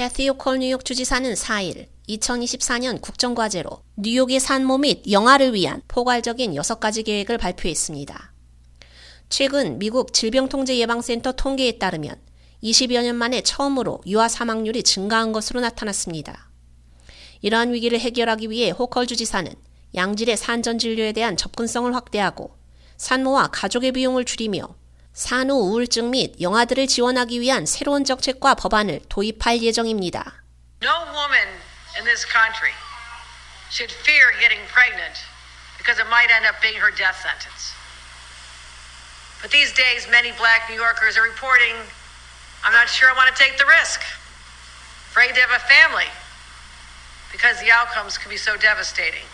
캐티 오컬 뉴욕 주지사는 4일 2024년 국정과제로 뉴욕의 산모 및 영아를 위한 포괄적인 6가지 계획을 발표했습니다. 최근 미국 질병통제예방센터 통계에 따르면 20여 년 만에 처음으로 유아 사망률이 증가한 것으로 나타났습니다. 이러한 위기를 해결하기 위해 호컬 주지사는 양질의 산전 진료에 대한 접근성을 확대하고 산모와 가족의 비용을 줄이며 산후 우울증 및 영아들을 지원하기 위한 새로운 정책과 법안을 도입할 예정입니다. No woman in this country should fear getting pregnant because it might end up being her death sentence. But these days, many black New Yorkers are reporting, I'm not sure I want to take the risk. Afraid to have a family because the outcomes can be so devastating.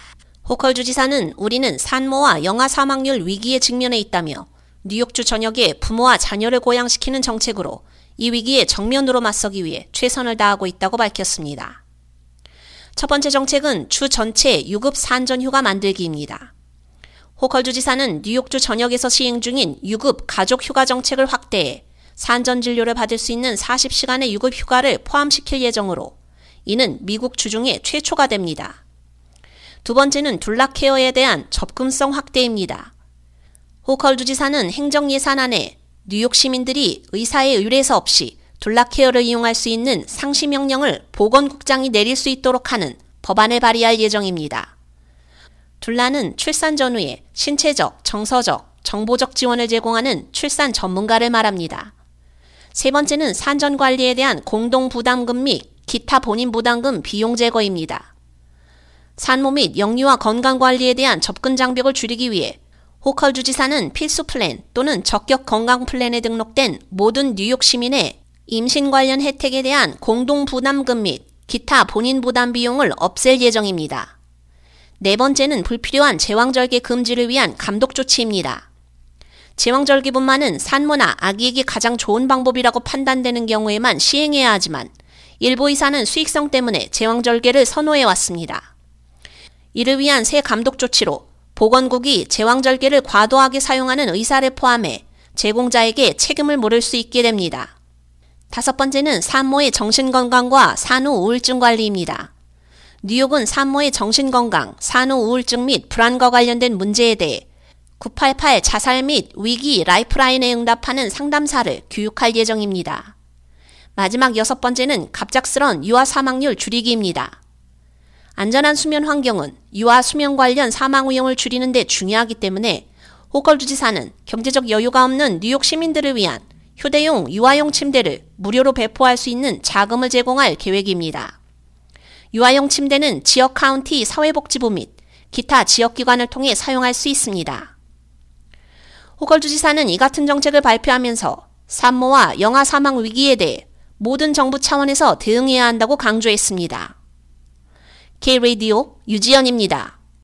호컬 주지사는 우리는 산모와 영아 사망률 위기에 직면해 있다며 뉴욕주 전역에 부모와 자녀를 고양시키는 정책으로 이 위기에 정면으로 맞서기 위해 최선을 다하고 있다고 밝혔습니다. 첫 번째 정책은 주 전체 유급 산전 휴가 만들기입니다. 호컬 주지사는 뉴욕주 전역에서 시행 중인 유급 가족 휴가 정책을 확대해 산전 진료를 받을 수 있는 40시간의 유급 휴가를 포함시킬 예정으로 이는 미국 주중에 최초가 됩니다. 두 번째는 둘락 케어에 대한 접근성 확대입니다. 호컬 주지사는 행정 예산안에 뉴욕 시민들이 의사의 의뢰서 없이 둘락 케어를 이용할 수 있는 상시 명령을 보건국장이 내릴 수 있도록 하는 법안을 발의할 예정입니다. 둘라는 출산 전후에 신체적, 정서적, 정보적 지원을 제공하는 출산 전문가를 말합니다. 세 번째는 산전 관리에 대한 공동 부담금 및 기타 본인 부담금 비용 제거입니다. 산모 및 영유아 건강 관리에 대한 접근 장벽을 줄이기 위해 호컬 주지사는 필수 플랜 또는 적격 건강 플랜에 등록된 모든 뉴욕 시민의 임신 관련 혜택에 대한 공동 부담금 및 기타 본인 부담 비용을 없앨 예정입니다. 네 번째는 불필요한 제왕절개 금지를 위한 감독 조치입니다. 제왕절개분만은 산모나 아기에게 가장 좋은 방법이라고 판단되는 경우에만 시행해야 하지만 일부 의사는 수익성 때문에 제왕절개를 선호해 왔습니다. 이를 위한 새 감독 조치로 보건국이 제왕절개를 과도하게 사용하는 의사를 포함해 제공자에게 책임을 물을 수 있게 됩니다. 다섯 번째는 산모의 정신건강과 산후 우울증 관리입니다. 뉴욕은 산모의 정신건강, 산후 우울증 및 불안과 관련된 문제에 대해 988 자살 및 위기 라이프라인에 응답하는 상담사를 교육할 예정입니다. 마지막 여섯 번째는 갑작스런 유아 사망률 줄이기입니다. 안전한 수면 환경은 유아 수면 관련 사망 위험을 줄이는 데 중요하기 때문에 호컬 주지사는 경제적 여유가 없는 뉴욕 시민들을 위한 휴대용 유아용 침대를 무료로 배포할 수 있는 자금을 제공할 계획입니다. 유아용 침대는 지역 카운티 사회복지부 및 기타 지역기관을 통해 사용할 수 있습니다. 호컬 주지사는 이 같은 정책을 발표하면서 산모와 영아 사망 위기에 대해 모든 정부 차원에서 대응해야 한다고 강조했습니다. K-Radio 유지연입니다.